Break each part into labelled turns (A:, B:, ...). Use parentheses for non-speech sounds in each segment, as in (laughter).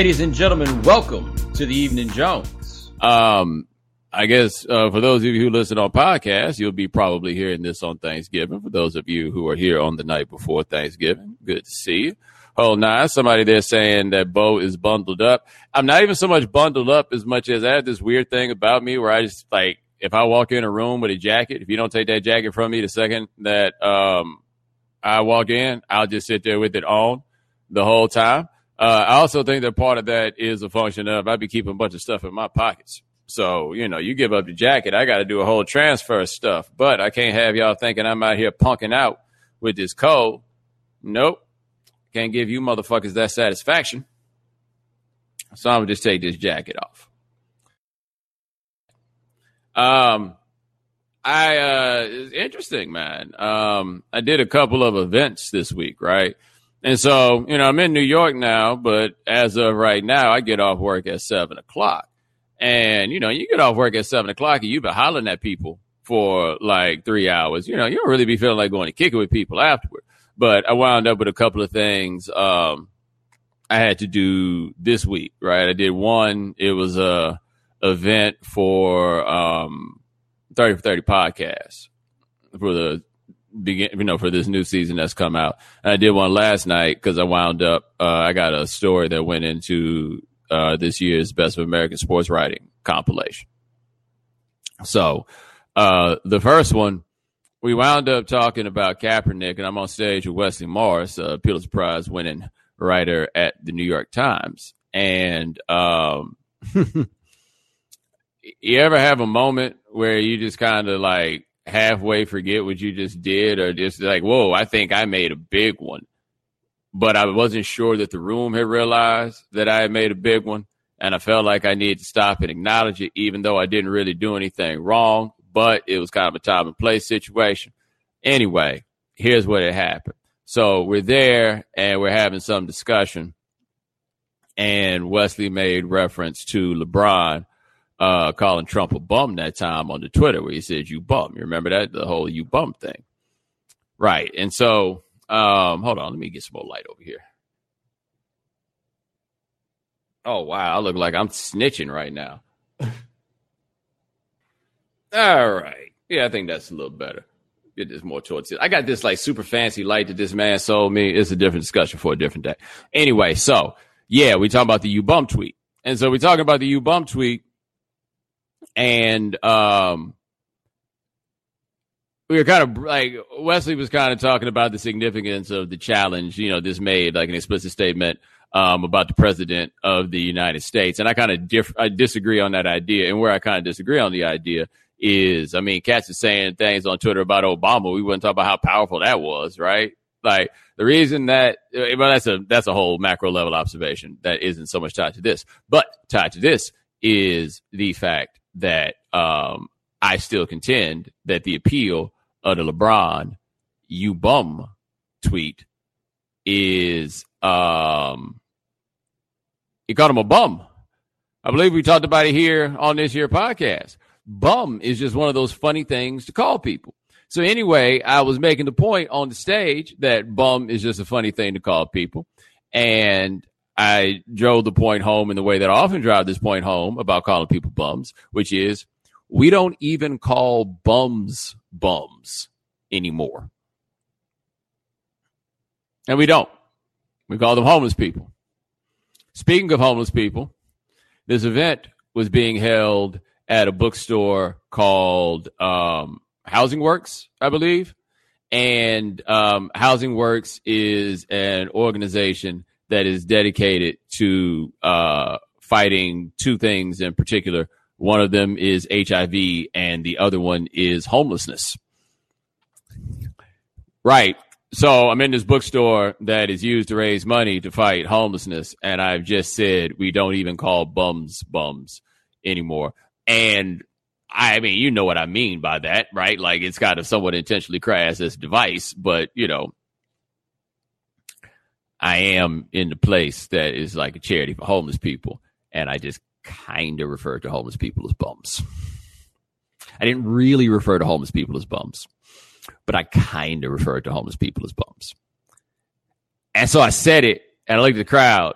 A: Ladies and gentlemen, welcome to the Evening Jones.
B: Um, I guess uh, for those of you who listen on podcasts, you'll be probably hearing this on Thanksgiving. For those of you who are here on the night before Thanksgiving, good to see you. Oh, nice. Somebody there saying that Bo is bundled up. I'm not even so much bundled up as much as I have this weird thing about me where I just like if I walk in a room with a jacket, if you don't take that jacket from me the second that um, I walk in, I'll just sit there with it on the whole time. Uh, I also think that part of that is a function of I'd be keeping a bunch of stuff in my pockets. So, you know, you give up the jacket, I got to do a whole transfer of stuff. But I can't have y'all thinking I'm out here punking out with this cold. Nope. Can't give you motherfuckers that satisfaction. So I'm going to just take this jacket off. Um, I, uh, it's interesting, man. Um, I did a couple of events this week, right? And so, you know, I'm in New York now, but as of right now, I get off work at seven o'clock. And, you know, you get off work at seven o'clock and you've been hollering at people for like three hours. You know, you don't really be feeling like going to kick it with people afterward. But I wound up with a couple of things um, I had to do this week, right? I did one, it was a event for um, 30 for 30 podcast for the begin, you know, for this new season that's come out. And I did one last night because I wound up, uh, I got a story that went into uh, this year's Best of American Sports Writing compilation. So uh, the first one, we wound up talking about Kaepernick, and I'm on stage with Wesley Morris, a Pulitzer Prize winning writer at the New York Times. And um, (laughs) you ever have a moment where you just kind of like halfway forget what you just did, or just like, whoa, I think I made a big one. But I wasn't sure that the room had realized that I had made a big one. And I felt like I needed to stop and acknowledge it, even though I didn't really do anything wrong. But it was kind of a time and place situation. Anyway, here's what had happened. So we're there and we're having some discussion. And Wesley made reference to LeBron uh, calling Trump a bum that time on the Twitter where he said you bum. You remember that the whole you bum thing, right? And so, um, hold on, let me get some more light over here. Oh wow, I look like I'm snitching right now. (laughs) All right, yeah, I think that's a little better. Get this more towards it. I got this like super fancy light that this man sold me. It's a different discussion for a different day. Anyway, so yeah, we talking about the you bum tweet, and so we're talking about the you bum tweet and um, we were kind of like Wesley was kind of talking about the significance of the challenge. You know, this made like an explicit statement um, about the president of the United States, and I kind of diff- I disagree on that idea. And where I kind of disagree on the idea is, I mean, cats is saying things on Twitter about Obama. We wouldn't talk about how powerful that was, right? Like the reason that well, that's a that's a whole macro level observation that isn't so much tied to this, but tied to this is the fact that um, I still contend that the appeal of the LeBron "you bum" tweet is um, he called him a bum. I believe we talked about it here on this year podcast. Bum is just one of those funny things to call people. So anyway, I was making the point on the stage that bum is just a funny thing to call people. And I drove the point home in the way that I often drive this point home about calling people bums, which is we don't even call bums bums anymore. And we don't. We call them homeless people. Speaking of homeless people, this event was being held at a bookstore called um, Housing Works, I believe. And um, Housing Works is an organization that is dedicated to uh, fighting two things in particular. One of them is HIV, and the other one is homelessness. Right. So I'm in this bookstore that is used to raise money to fight homelessness, and I've just said we don't even call bums bums anymore. And I mean, you know what I mean by that, right? Like it's got a somewhat intentionally crass as device, but you know, I am in the place that is like a charity for homeless people, and I just kind of refer to homeless people as bums. I didn't really refer to homeless people as bums, but I kind of referred to homeless people as bums. And so I said it, and I looked at the crowd,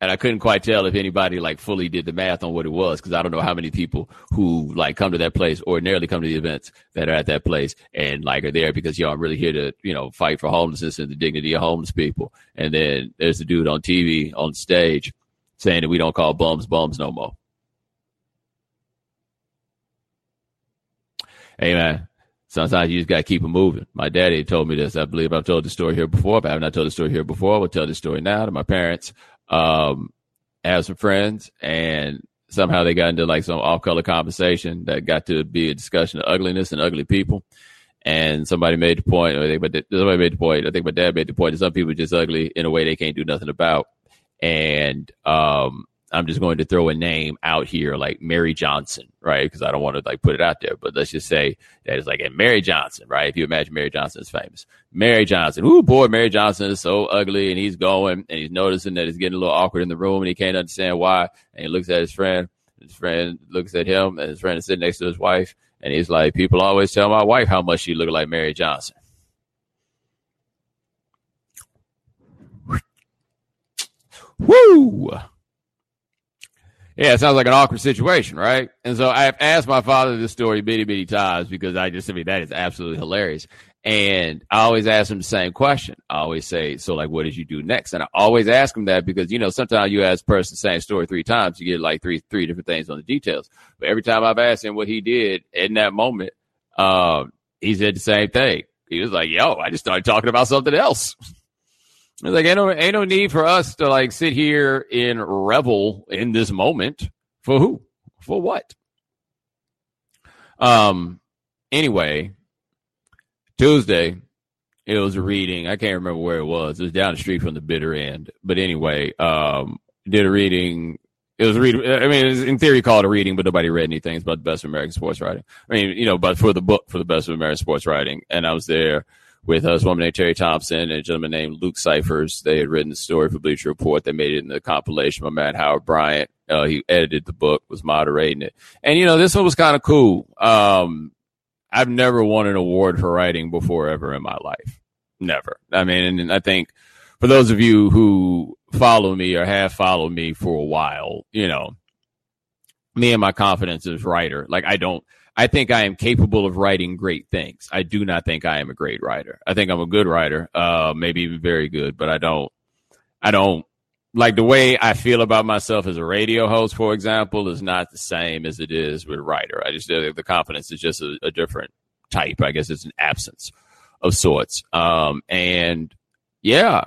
B: and I couldn't quite tell if anybody like fully did the math on what it was because I don't know how many people who like come to that place ordinarily come to the events that are at that place and like are there because y'all I'm really here to you know fight for homelessness and the dignity of homeless people. And then there's the dude on TV on stage saying that we don't call bums bums no more. Hey man, sometimes you just got to keep it moving. My daddy told me this. I believe I've told the story here before, but I have not told the story here before. I will tell the story now to my parents um, have some friends, and somehow they got into like some off color conversation that got to be a discussion of ugliness and ugly people. And somebody made the point, or they, but somebody made the point. I think my dad made the point that some people are just ugly in a way they can't do nothing about. And um, I'm just going to throw a name out here like Mary Johnson, right? Because I don't want to like put it out there, but let's just say that it's like a Mary Johnson, right? If you imagine Mary Johnson is famous, Mary Johnson, oh boy, Mary Johnson is so ugly, and he's going and he's noticing that it's getting a little awkward in the room, and he can't understand why. And he looks at his friend, his friend looks at him, and his friend is sitting next to his wife, and he's like, "People always tell my wife how much she look like Mary Johnson." Woo! Yeah, it sounds like an awkward situation, right? And so I've asked my father this story many, many times because I just, I mean, that is absolutely hilarious. And I always ask him the same question. I always say, so like, what did you do next? And I always ask him that because, you know, sometimes you ask a person the same story three times, you get like three, three different things on the details. But every time I've asked him what he did in that moment, um, he said the same thing. He was like, yo, I just started talking about something else. (laughs) Like ain't no ain't no need for us to like sit here and revel in this moment. For who? For what? Um. Anyway, Tuesday, it was a reading. I can't remember where it was. It was down the street from the bitter end. But anyway, um, did a reading. It was a reading. I mean, in theory called a reading, but nobody read anything. It's about the best of American sports writing. I mean, you know, but for the book for the best of American sports writing, and I was there with us, a woman named Terry Thompson and a gentleman named Luke Cyphers. They had written the story for Bleacher Report. They made it in the compilation by Matt Howard Bryant. Uh, he edited the book, was moderating it. And, you know, this one was kind of cool. Um, I've never won an award for writing before ever in my life. Never. I mean, and I think for those of you who follow me or have followed me for a while, you know, me and my confidence as writer, like I don't, I think I am capable of writing great things. I do not think I am a great writer. I think I'm a good writer, uh, maybe even very good, but I don't, I don't like the way I feel about myself as a radio host, for example, is not the same as it is with a writer. I just the confidence is just a, a different type. I guess it's an absence of sorts. Um, and yeah,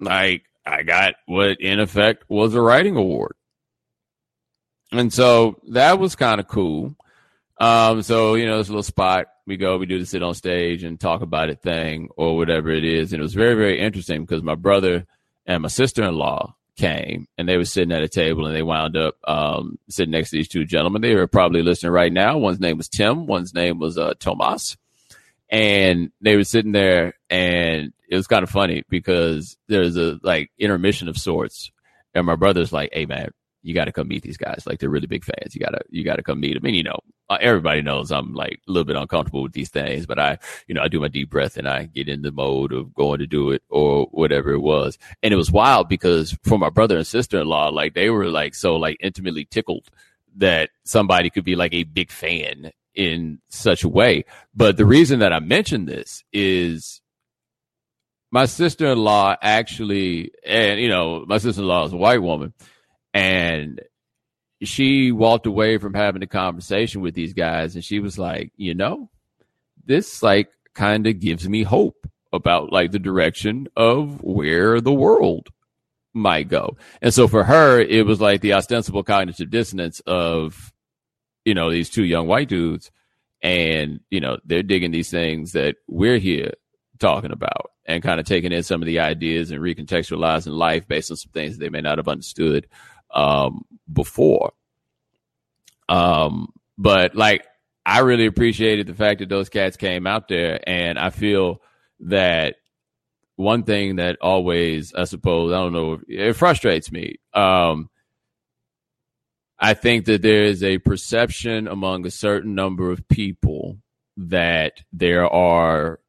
B: like I got what in effect was a writing award. And so that was kind of cool. Um, so you know, this little spot we go, we do the sit on stage and talk about it thing or whatever it is, and it was very, very interesting because my brother and my sister in law came and they were sitting at a table and they wound up um, sitting next to these two gentlemen. They were probably listening right now. One's name was Tim, one's name was uh, Tomas, and they were sitting there and it was kind of funny because there's a like intermission of sorts, and my brother's like, "Hey man, you got to come meet these guys. Like they're really big fans. You gotta you gotta come meet them. And you know, uh, everybody knows I'm like a little bit uncomfortable with these things, but I you know I do my deep breath and I get in the mode of going to do it or whatever it was. And it was wild because for my brother and sister in law, like they were like so like intimately tickled that somebody could be like a big fan in such a way. But the reason that I mentioned this is my sister in law actually, and you know, my sister in law is a white woman and she walked away from having a conversation with these guys and she was like, you know, this like kind of gives me hope about like the direction of where the world might go. And so for her, it was like the ostensible cognitive dissonance of, you know, these two young white dudes and, you know, they're digging these things that we're here talking about and kind of taking in some of the ideas and recontextualizing life based on some things they may not have understood um, before. Um, but like, I really appreciated the fact that those cats came out there, and I feel that one thing that always, I suppose, I don't know, it frustrates me. Um, I think that there is a perception among a certain number of people that there are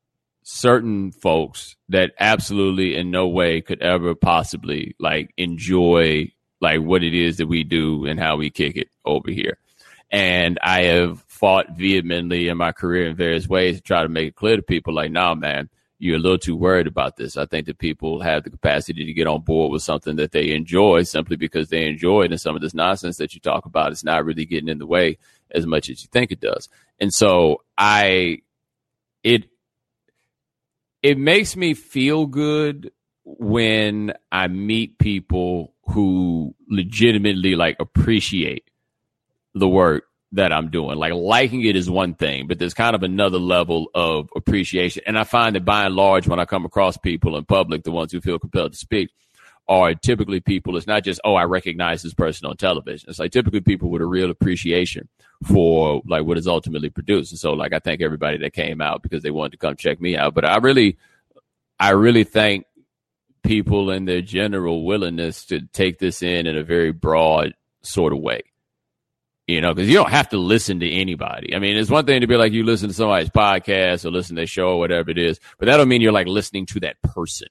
B: certain folks that absolutely in no way could ever possibly like enjoy like what it is that we do and how we kick it over here. And I have fought vehemently in my career in various ways to try to make it clear to people like, nah, man, you're a little too worried about this. I think that people have the capacity to get on board with something that they enjoy simply because they enjoy it. And some of this nonsense that you talk about is not really getting in the way as much as you think it does. And so I, it, it makes me feel good when I meet people who legitimately like appreciate the work that I'm doing. Like liking it is one thing, but there's kind of another level of appreciation. And I find that by and large, when I come across people in public, the ones who feel compelled to speak are typically people. It's not just, oh, I recognize this person on television. It's like typically people with a real appreciation for like what is ultimately produced. And so like I thank everybody that came out because they wanted to come check me out. But I really, I really thank people and their general willingness to take this in in a very broad sort of way you know, because you don't have to listen to anybody. I mean, it's one thing to be like you listen to somebody's podcast or listen to their show or whatever it is, but that don't mean you're like listening to that person.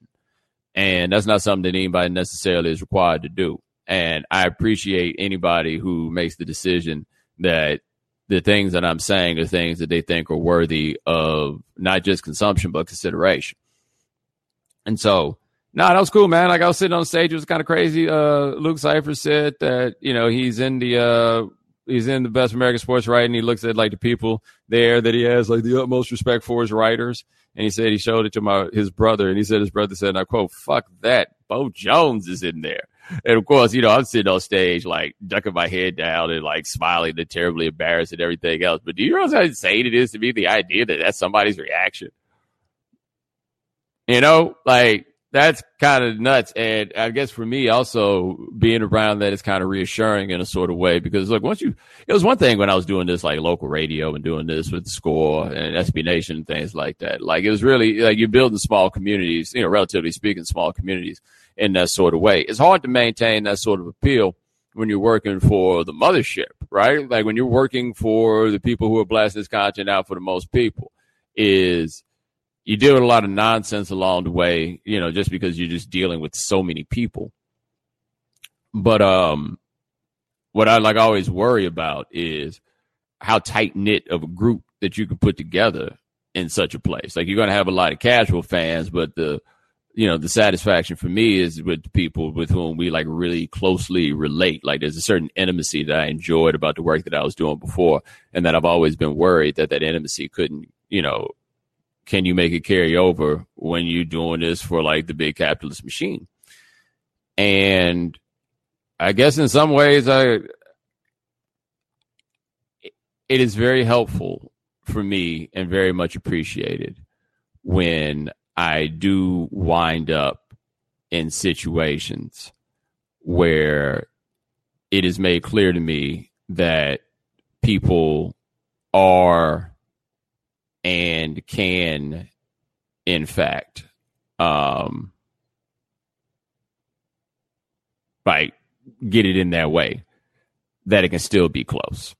B: And that's not something that anybody necessarily is required to do. And I appreciate anybody who makes the decision that the things that I'm saying are things that they think are worthy of not just consumption, but consideration. And so, no, that was cool, man. Like I was sitting on stage, it was kind of crazy. Uh, Luke Cypher said that, you know, he's in the, uh, he's in the best American sports writing. He looks at like the people there that he has like the utmost respect for his writers. And he said he showed it to my his brother, and he said his brother said, and I quote, "Fuck that, Bo Jones is in there." And of course, you know, I'm sitting on stage like ducking my head down and like smiling and terribly embarrassed and everything else. But do you realize how insane it is to me the idea that that's somebody's reaction? You know, like that's kind of nuts. And I guess for me, also being around that is kind of reassuring in a sort of way because look, once you, it was one thing when I was doing this like local radio and doing this with score and SB Nation and things like that. Like it was really like you're building small communities, you know, relatively speaking, small communities in that sort of way. It's hard to maintain that sort of appeal when you're working for the mothership, right? Like when you're working for the people who are blasting this content out for the most people is you deal with a lot of nonsense along the way, you know, just because you're just dealing with so many people. But um what I like always worry about is how tight knit of a group that you can put together in such a place. Like you're gonna have a lot of casual fans, but the you know, the satisfaction for me is with people with whom we like really closely relate. Like there's a certain intimacy that I enjoyed about the work that I was doing before, and that I've always been worried that that intimacy couldn't, you know, can you make it carry over when you're doing this for like the big capitalist machine? And I guess in some ways, I it is very helpful for me and very much appreciated when I do wind up in situations where it is made clear to me that people are and can, in fact, um, like get it in that way that it can still be close.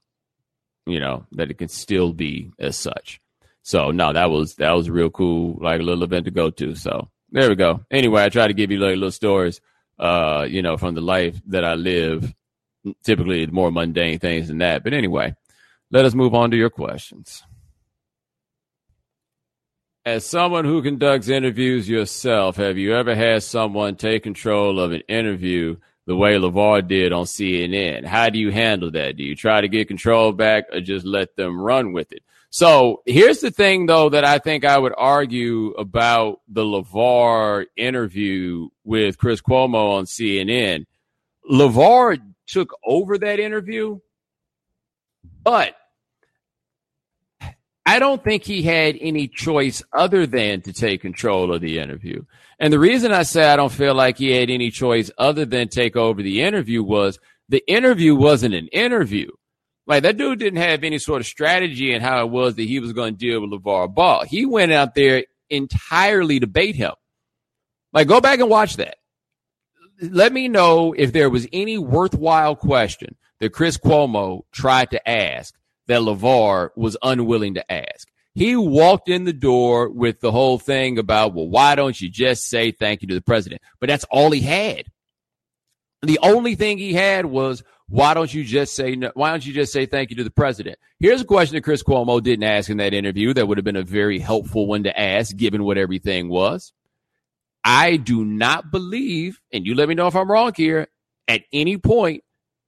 B: You know, that it can still be as such. So no, that was that was real cool, like a little event to go to. So there we go. Anyway, I try to give you like little stories, uh, you know, from the life that I live. Typically, more mundane things than that. But anyway, let us move on to your questions as someone who conducts interviews yourself, have you ever had someone take control of an interview the way LeVar did on CNN? How do you handle that? Do you try to get control back or just let them run with it? So here's the thing, though, that I think I would argue about the LeVar interview with Chris Cuomo on CNN. LeVar took over that interview, but I don't think he had any choice other than to take control of the interview. And the reason I say I don't feel like he had any choice other than take over the interview was the interview wasn't an interview. Like that dude didn't have any sort of strategy in how it was that he was going to deal with LeVar Ball. He went out there entirely to bait him. Like go back and watch that. Let me know if there was any worthwhile question that Chris Cuomo tried to ask that LeVar was unwilling to ask. He walked in the door with the whole thing about, well, why don't you just say thank you to the president? But that's all he had. The only thing he had was, why don't you just say no, why don't you just say thank you to the president? Here's a question that Chris Cuomo didn't ask in that interview that would have been a very helpful one to ask given what everything was. I do not believe, and you let me know if I'm wrong here, at any point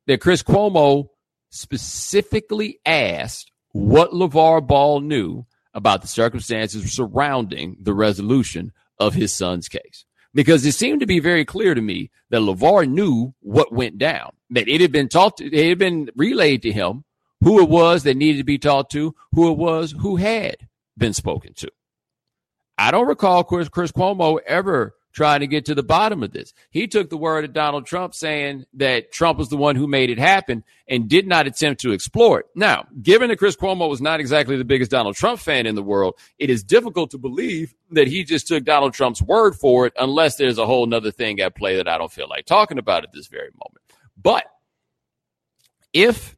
B: that Chris Cuomo specifically asked what LeVar Ball knew about the circumstances surrounding the resolution of his son's case. Because it seemed to be very clear to me that LeVar knew what went down, that it had been to, it had been relayed to him who it was that needed to be talked to, who it was who had been spoken to. I don't recall Chris, Chris Cuomo ever trying to get to the bottom of this. He took the word of Donald Trump saying that Trump was the one who made it happen and did not attempt to explore it. Now, given that Chris Cuomo was not exactly the biggest Donald Trump fan in the world, it is difficult to believe that he just took Donald Trump's word for it unless there's a whole nother thing at play that I don't feel like talking about at this very moment. But if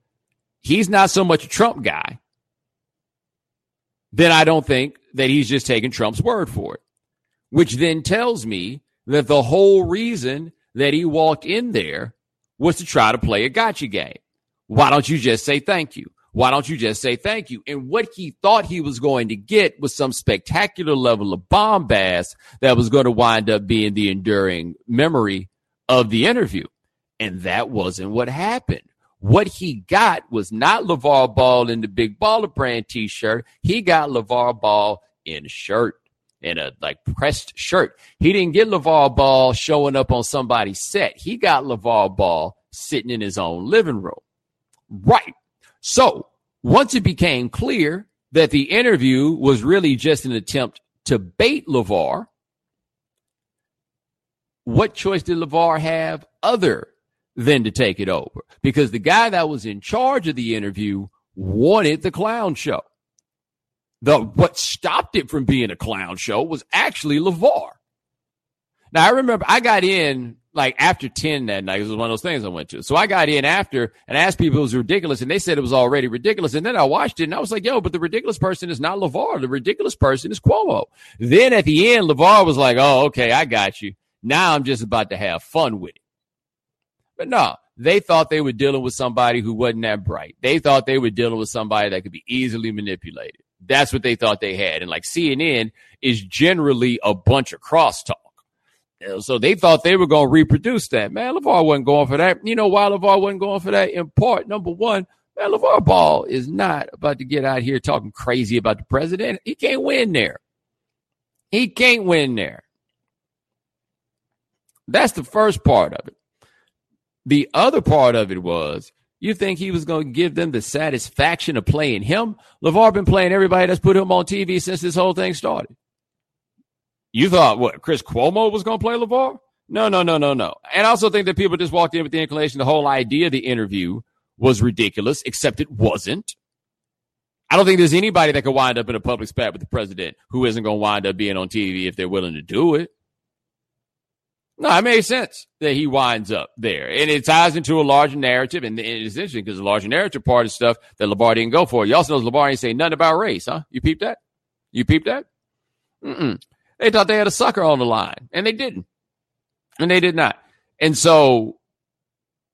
B: he's not so much a Trump guy, then I don't think that he's just taking Trump's word for it which then tells me that the whole reason that he walked in there was to try to play a gotcha game. Why don't you just say thank you? Why don't you just say thank you? And what he thought he was going to get was some spectacular level of bombast that was going to wind up being the enduring memory of the interview. And that wasn't what happened. What he got was not LeVar Ball in the big baller brand t-shirt. He got LeVar Ball in a shirt in a like pressed shirt. He didn't get LeVar Ball showing up on somebody's set. He got LeVar Ball sitting in his own living room. Right. So once it became clear that the interview was really just an attempt to bait LeVar, what choice did LeVar have other than to take it over? Because the guy that was in charge of the interview wanted the clown show. The what stopped it from being a clown show was actually LeVar. Now I remember I got in like after 10 that night. It was one of those things I went to. So I got in after and asked people it was ridiculous, and they said it was already ridiculous. And then I watched it and I was like, yo, but the ridiculous person is not LeVar. The ridiculous person is Cuomo. Then at the end, LeVar was like, oh, okay, I got you. Now I'm just about to have fun with it. But no, they thought they were dealing with somebody who wasn't that bright. They thought they were dealing with somebody that could be easily manipulated. That's what they thought they had. And like CNN is generally a bunch of crosstalk. So they thought they were going to reproduce that. Man, LeVar wasn't going for that. You know why LeVar wasn't going for that? In part, number one, man, LeVar Ball is not about to get out here talking crazy about the president. He can't win there. He can't win there. That's the first part of it. The other part of it was you think he was going to give them the satisfaction of playing him? LeVar been playing everybody that's put him on TV since this whole thing started. You thought what? Chris Cuomo was going to play LeVar? No, no, no, no, no. And I also think that people just walked in with the inclination the whole idea of the interview was ridiculous, except it wasn't. I don't think there's anybody that could wind up in a public spat with the president who isn't going to wind up being on TV if they're willing to do it. No, it made sense that he winds up there. And it ties into a larger narrative. And it's interesting because the larger narrative part of stuff that LeVar didn't go for. You also know LeVar ain't saying nothing about race, huh? You peeped that? You peeped that? Mm-mm. They thought they had a sucker on the line, and they didn't. And they did not. And so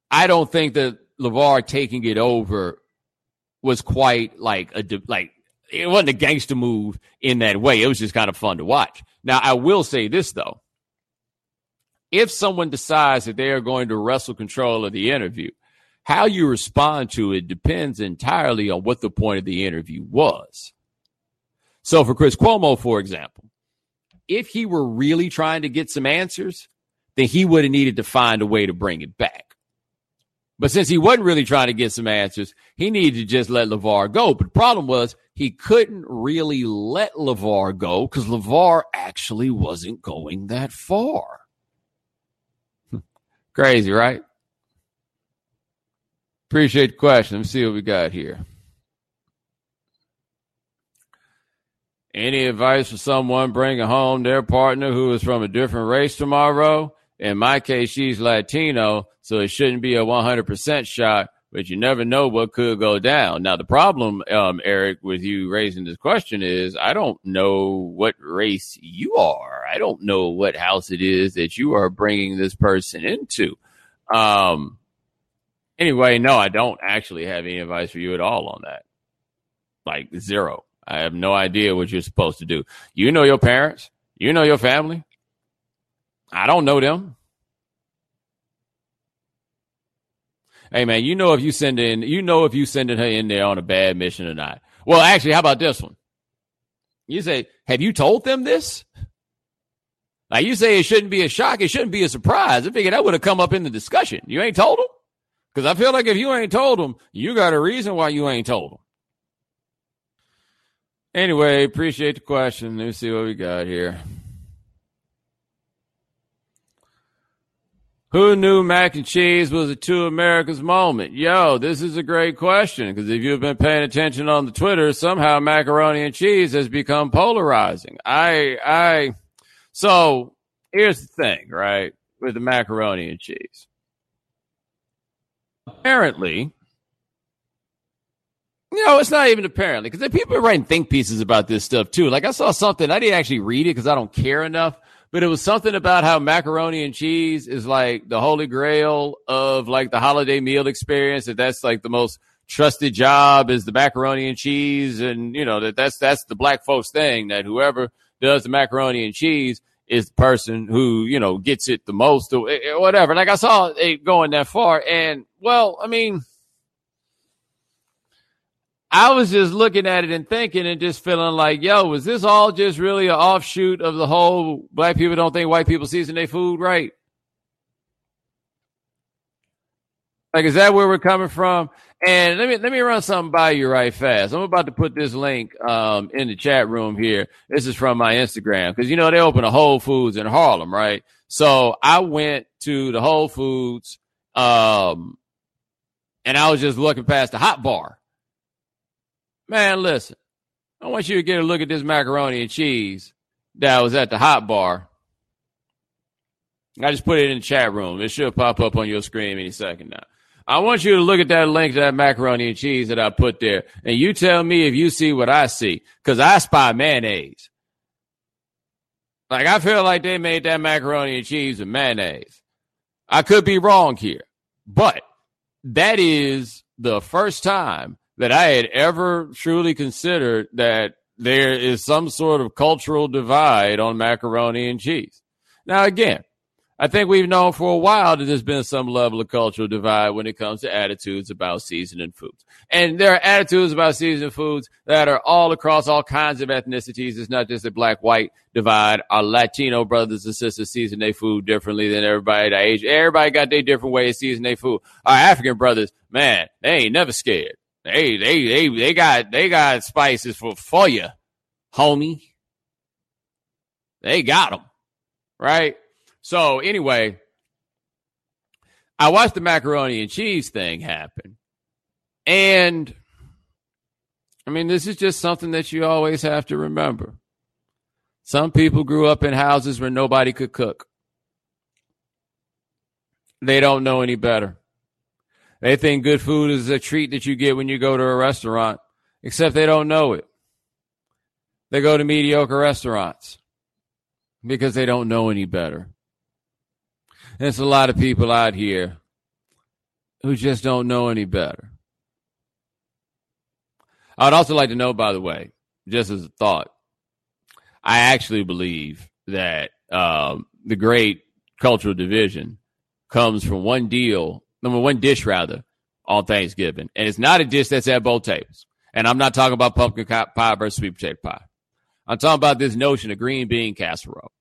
B: I don't think that LeVar taking it over was quite like a, like, it wasn't a gangster move in that way. It was just kind of fun to watch. Now, I will say this, though if someone decides that they are going to wrestle control of the interview, how you respond to it depends entirely on what the point of the interview was. So, for Chris Cuomo, for example, if he were really trying to get some answers, then he would have needed to find a way to bring it back. But since he wasn't really trying to get some answers, he needed to just let LeVar go. But the problem was he couldn't really let LeVar go because LeVar actually wasn't going that far. Crazy, right? Appreciate the question. Let's see what we got here. Any advice for someone bringing home their partner who is from a different race tomorrow? In my case, she's Latino, so it shouldn't be a 100% shot. But you never know what could go down. Now, the problem, um, Eric, with you raising this question is I don't know what race you are. I don't know what house it is that you are bringing this person into. Um, anyway, no, I don't actually have any advice for you at all on that. Like zero. I have no idea what you're supposed to do. You know your parents, you know your family. I don't know them. Hey man, you know if you send in, you know if you sending her in there on a bad mission or not. Well, actually, how about this one? You say, have you told them this? Like you say, it shouldn't be a shock. It shouldn't be a surprise. I figured that would have come up in the discussion. You ain't told them because I feel like if you ain't told them, you got a reason why you ain't told them. Anyway, appreciate the question. Let me see what we got here. Who knew mac and cheese was a two Americas moment? Yo, this is a great question because if you've been paying attention on the Twitter, somehow macaroni and cheese has become polarizing. I, I, so here's the thing, right? With the macaroni and cheese. Apparently, you know, it's not even apparently because people are writing think pieces about this stuff too. Like I saw something, I didn't actually read it because I don't care enough but it was something about how macaroni and cheese is like the holy grail of like the holiday meal experience. That that's like the most trusted job is the macaroni and cheese, and you know that that's that's the black folks thing. That whoever does the macaroni and cheese is the person who you know gets it the most or eh, eh, whatever. Like I saw it going that far, and well, I mean I was just looking at it and thinking and just feeling like, yo, was this all just really an offshoot of the whole black people don't think white people season their food right? Like, is that where we're coming from? And let me let me run something by you right fast. I'm about to put this link um, in the chat room here. This is from my Instagram because you know they open a Whole Foods in Harlem, right? So I went to the Whole Foods, um, and I was just looking past the hot bar Man, listen, I want you to get a look at this macaroni and cheese that was at the hot bar. I just put it in the chat room. It should pop up on your screen any second now. I want you to look at that link to that macaroni and cheese that I put there, and you tell me if you see what I see, because I spy mayonnaise. Like I feel like they made that macaroni and cheese with mayonnaise. I could be wrong here, but that is the first time that I had ever truly considered that there is some sort of cultural divide on macaroni and cheese. Now, again, I think we've known for a while that there's been some level of cultural divide when it comes to attitudes about seasoning foods. And there are attitudes about seasoning foods that are all across all kinds of ethnicities. It's not just a black white divide. Our Latino brothers and sisters season their food differently than everybody that age. Everybody got their different way of seasoning their food. Our African brothers, man, they ain't never scared. They they they they got they got spices for for you, homie. They got them, right? So anyway, I watched the macaroni and cheese thing happen, and I mean this is just something that you always have to remember. Some people grew up in houses where nobody could cook. They don't know any better. They think good food is a treat that you get when you go to a restaurant, except they don't know it. They go to mediocre restaurants because they don't know any better. There's a lot of people out here who just don't know any better. I'd also like to know, by the way, just as a thought, I actually believe that um, the great cultural division comes from one deal number one dish rather on Thanksgiving, and it's not a dish that's at both tables. And I'm not talking about pumpkin pie versus sweet potato pie. I'm talking about this notion of green bean casserole.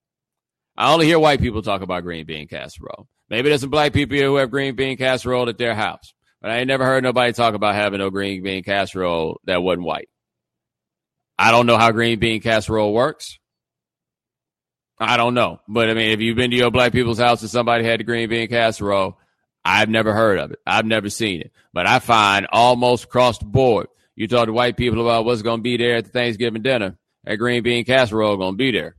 B: I only hear white people talk about green bean casserole. Maybe there's some black people here who have green bean casserole at their house, but I ain't never heard nobody talk about having no green bean casserole that wasn't white. I don't know how green bean casserole works. I don't know. But I mean, if you've been to your black people's house and somebody had the green bean casserole, I've never heard of it. I've never seen it. But I find almost across the board, you talk to white people about what's going to be there at the Thanksgiving dinner, that green bean casserole going to be there.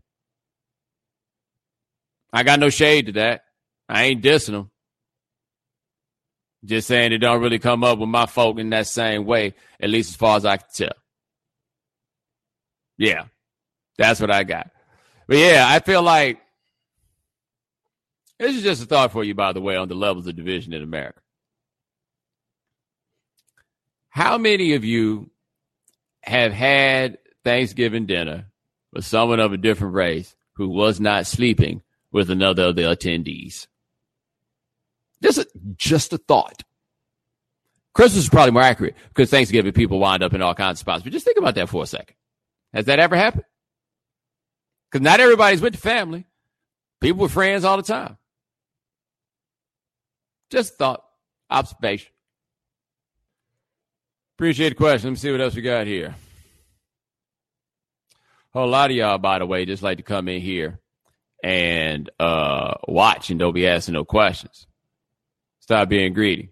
B: I got no shade to that. I ain't dissing them. Just saying it don't really come up with my folk in that same way, at least as far as I can tell. Yeah, that's what I got. But yeah, I feel like this is just a thought for you, by the way, on the levels of division in America. How many of you have had Thanksgiving dinner with someone of a different race who was not sleeping with another of the attendees? Just a, just a thought. Christmas is probably more accurate because Thanksgiving people wind up in all kinds of spots. But just think about that for a second. Has that ever happened? Because not everybody's with the family. People with friends all the time. Just thought, observation. Appreciate the question. Let me see what else we got here. A lot of y'all, by the way, just like to come in here and uh, watch and don't be asking no questions. Stop being greedy.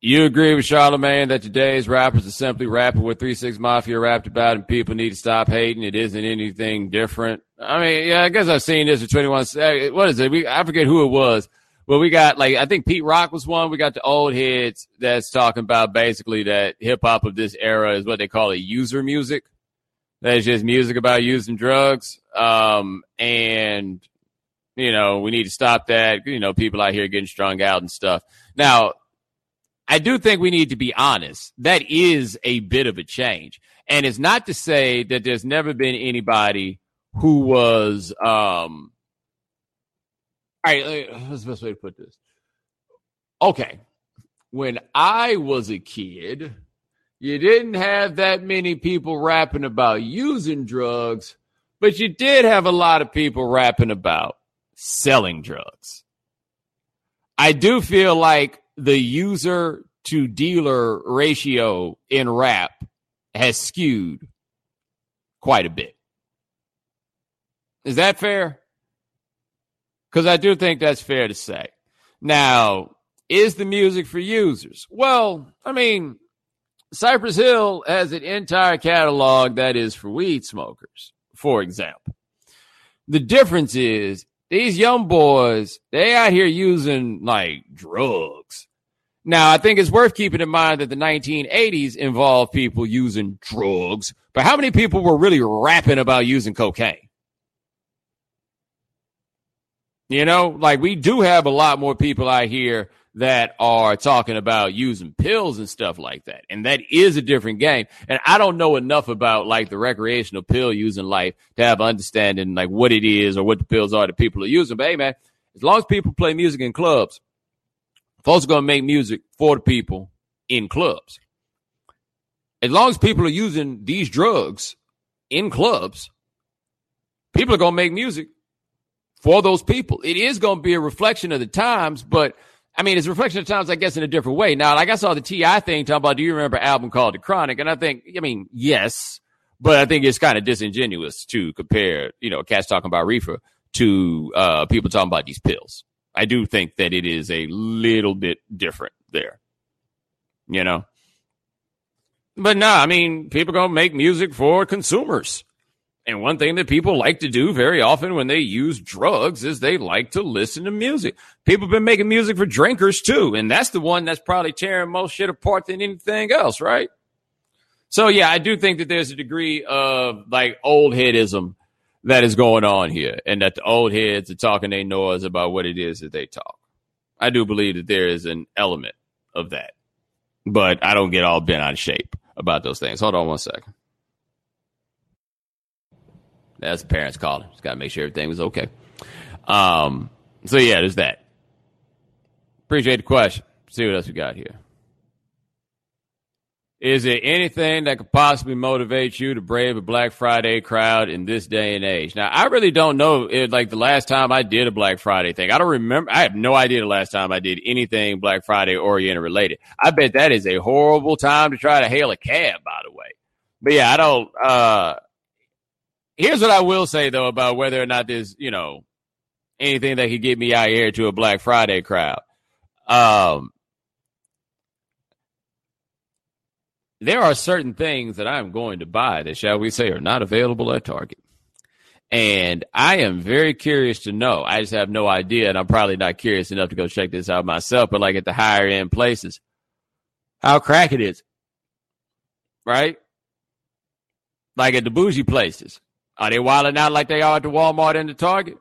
B: You agree with Charlemagne that today's rappers are simply rapping what Three Six Mafia rapped about, and people need to stop hating. It isn't anything different. I mean, yeah, I guess I've seen this for Twenty One. Uh, what is it? We, I forget who it was, but we got like I think Pete Rock was one. We got the old heads that's talking about basically that hip hop of this era is what they call a user music. That's just music about using drugs. Um, and you know, we need to stop that. You know, people out here getting strung out and stuff. Now, I do think we need to be honest. That is a bit of a change. And it's not to say that there's never been anybody who was, um, all right, what's the best way to put this? Okay. When I was a kid, you didn't have that many people rapping about using drugs, but you did have a lot of people rapping about selling drugs. I do feel like the user to dealer ratio in rap has skewed quite a bit. Is that fair? Because I do think that's fair to say. Now, is the music for users? Well, I mean, Cypress Hill has an entire catalog that is for weed smokers, for example. The difference is these young boys, they out here using like drugs. Now, I think it's worth keeping in mind that the 1980s involved people using drugs, but how many people were really rapping about using cocaine? You know, like we do have a lot more people out here that are talking about using pills and stuff like that. And that is a different game. And I don't know enough about like the recreational pill using life to have understanding like what it is or what the pills are that people are using. But hey, man, as long as people play music in clubs, folks are going to make music for the people in clubs. As long as people are using these drugs in clubs, people are going to make music for those people. It is going to be a reflection of the times, but I mean, it's a reflection of times, I guess, in a different way. Now, like I saw the T.I. thing talking about, do you remember album called The Chronic? And I think, I mean, yes, but I think it's kind of disingenuous to compare, you know, cats talking about reefer to uh, people talking about these pills. I do think that it is a little bit different there, you know. But no, I mean, people gonna make music for consumers. And one thing that people like to do very often when they use drugs is they like to listen to music. People have been making music for drinkers too. And that's the one that's probably tearing most shit apart than anything else, right? So yeah, I do think that there's a degree of like old headism that is going on here and that the old heads are talking their noise about what it is that they talk. I do believe that there is an element of that, but I don't get all bent out of shape about those things. Hold on one second. That's the parents calling. Just got to make sure everything was okay. Um, so yeah, there's that. Appreciate the question. See what else we got here. Is there anything that could possibly motivate you to brave a Black Friday crowd in this day and age? Now, I really don't know. It, like the last time I did a Black Friday thing, I don't remember. I have no idea the last time I did anything Black Friday oriented related. I bet that is a horrible time to try to hail a cab. By the way, but yeah, I don't. uh Here's what I will say though about whether or not there's, you know, anything that could get me out here to a Black Friday crowd. Um, there are certain things that I'm going to buy that, shall we say, are not available at Target. And I am very curious to know. I just have no idea, and I'm probably not curious enough to go check this out myself. But like at the higher end places, how crack it is, right? Like at the bougie places, are they wilding out like they are at the Walmart and the Target?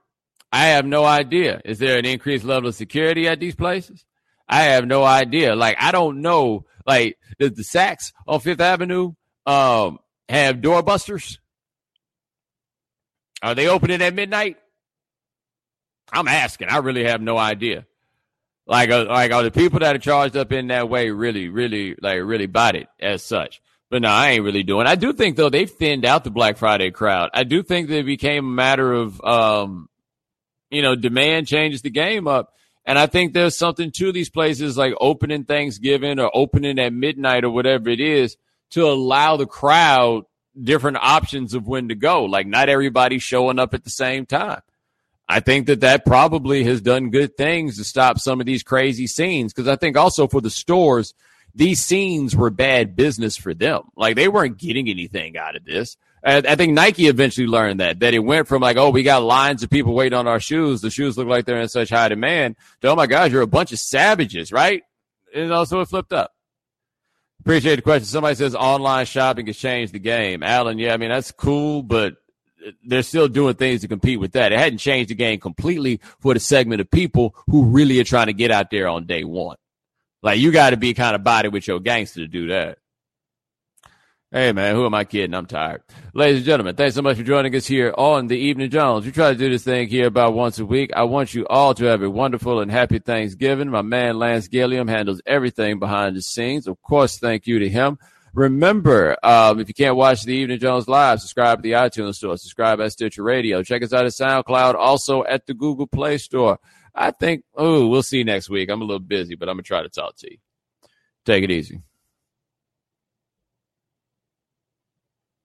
B: I have no idea. Is there an increased level of security at these places? I have no idea. Like I don't know. Like does the Saks on Fifth Avenue um, have doorbusters? Are they opening at midnight? I'm asking. I really have no idea. Like, uh, like are the people that are charged up in that way really, really, like, really bought it as such? But no, I ain't really doing. I do think though they've thinned out the Black Friday crowd. I do think that it became a matter of, um, you know, demand changes the game up. And I think there's something to these places like opening Thanksgiving or opening at midnight or whatever it is to allow the crowd different options of when to go. Like not everybody showing up at the same time. I think that that probably has done good things to stop some of these crazy scenes. Cause I think also for the stores, these scenes were bad business for them. Like they weren't getting anything out of this. I think Nike eventually learned that, that it went from like, oh, we got lines of people waiting on our shoes. The shoes look like they're in such high demand to, oh my God, you're a bunch of savages, right? And also it flipped up. Appreciate the question. Somebody says online shopping has changed the game. Alan, yeah, I mean, that's cool, but they're still doing things to compete with that. It hadn't changed the game completely for the segment of people who really are trying to get out there on day one. Like you got to be kind of body with your gangster to do that. Hey man, who am I kidding? I'm tired. Ladies and gentlemen, thanks so much for joining us here on the Evening Jones. We try to do this thing here about once a week. I want you all to have a wonderful and happy Thanksgiving. My man Lance Gilliam handles everything behind the scenes. Of course, thank you to him. Remember, um, if you can't watch the Evening Jones live, subscribe to the iTunes store, subscribe at Stitcher Radio. Check us out at SoundCloud, also at the Google Play Store. I think, oh, we'll see next week. I'm a little busy, but I'm going to try to talk to you. Take it easy.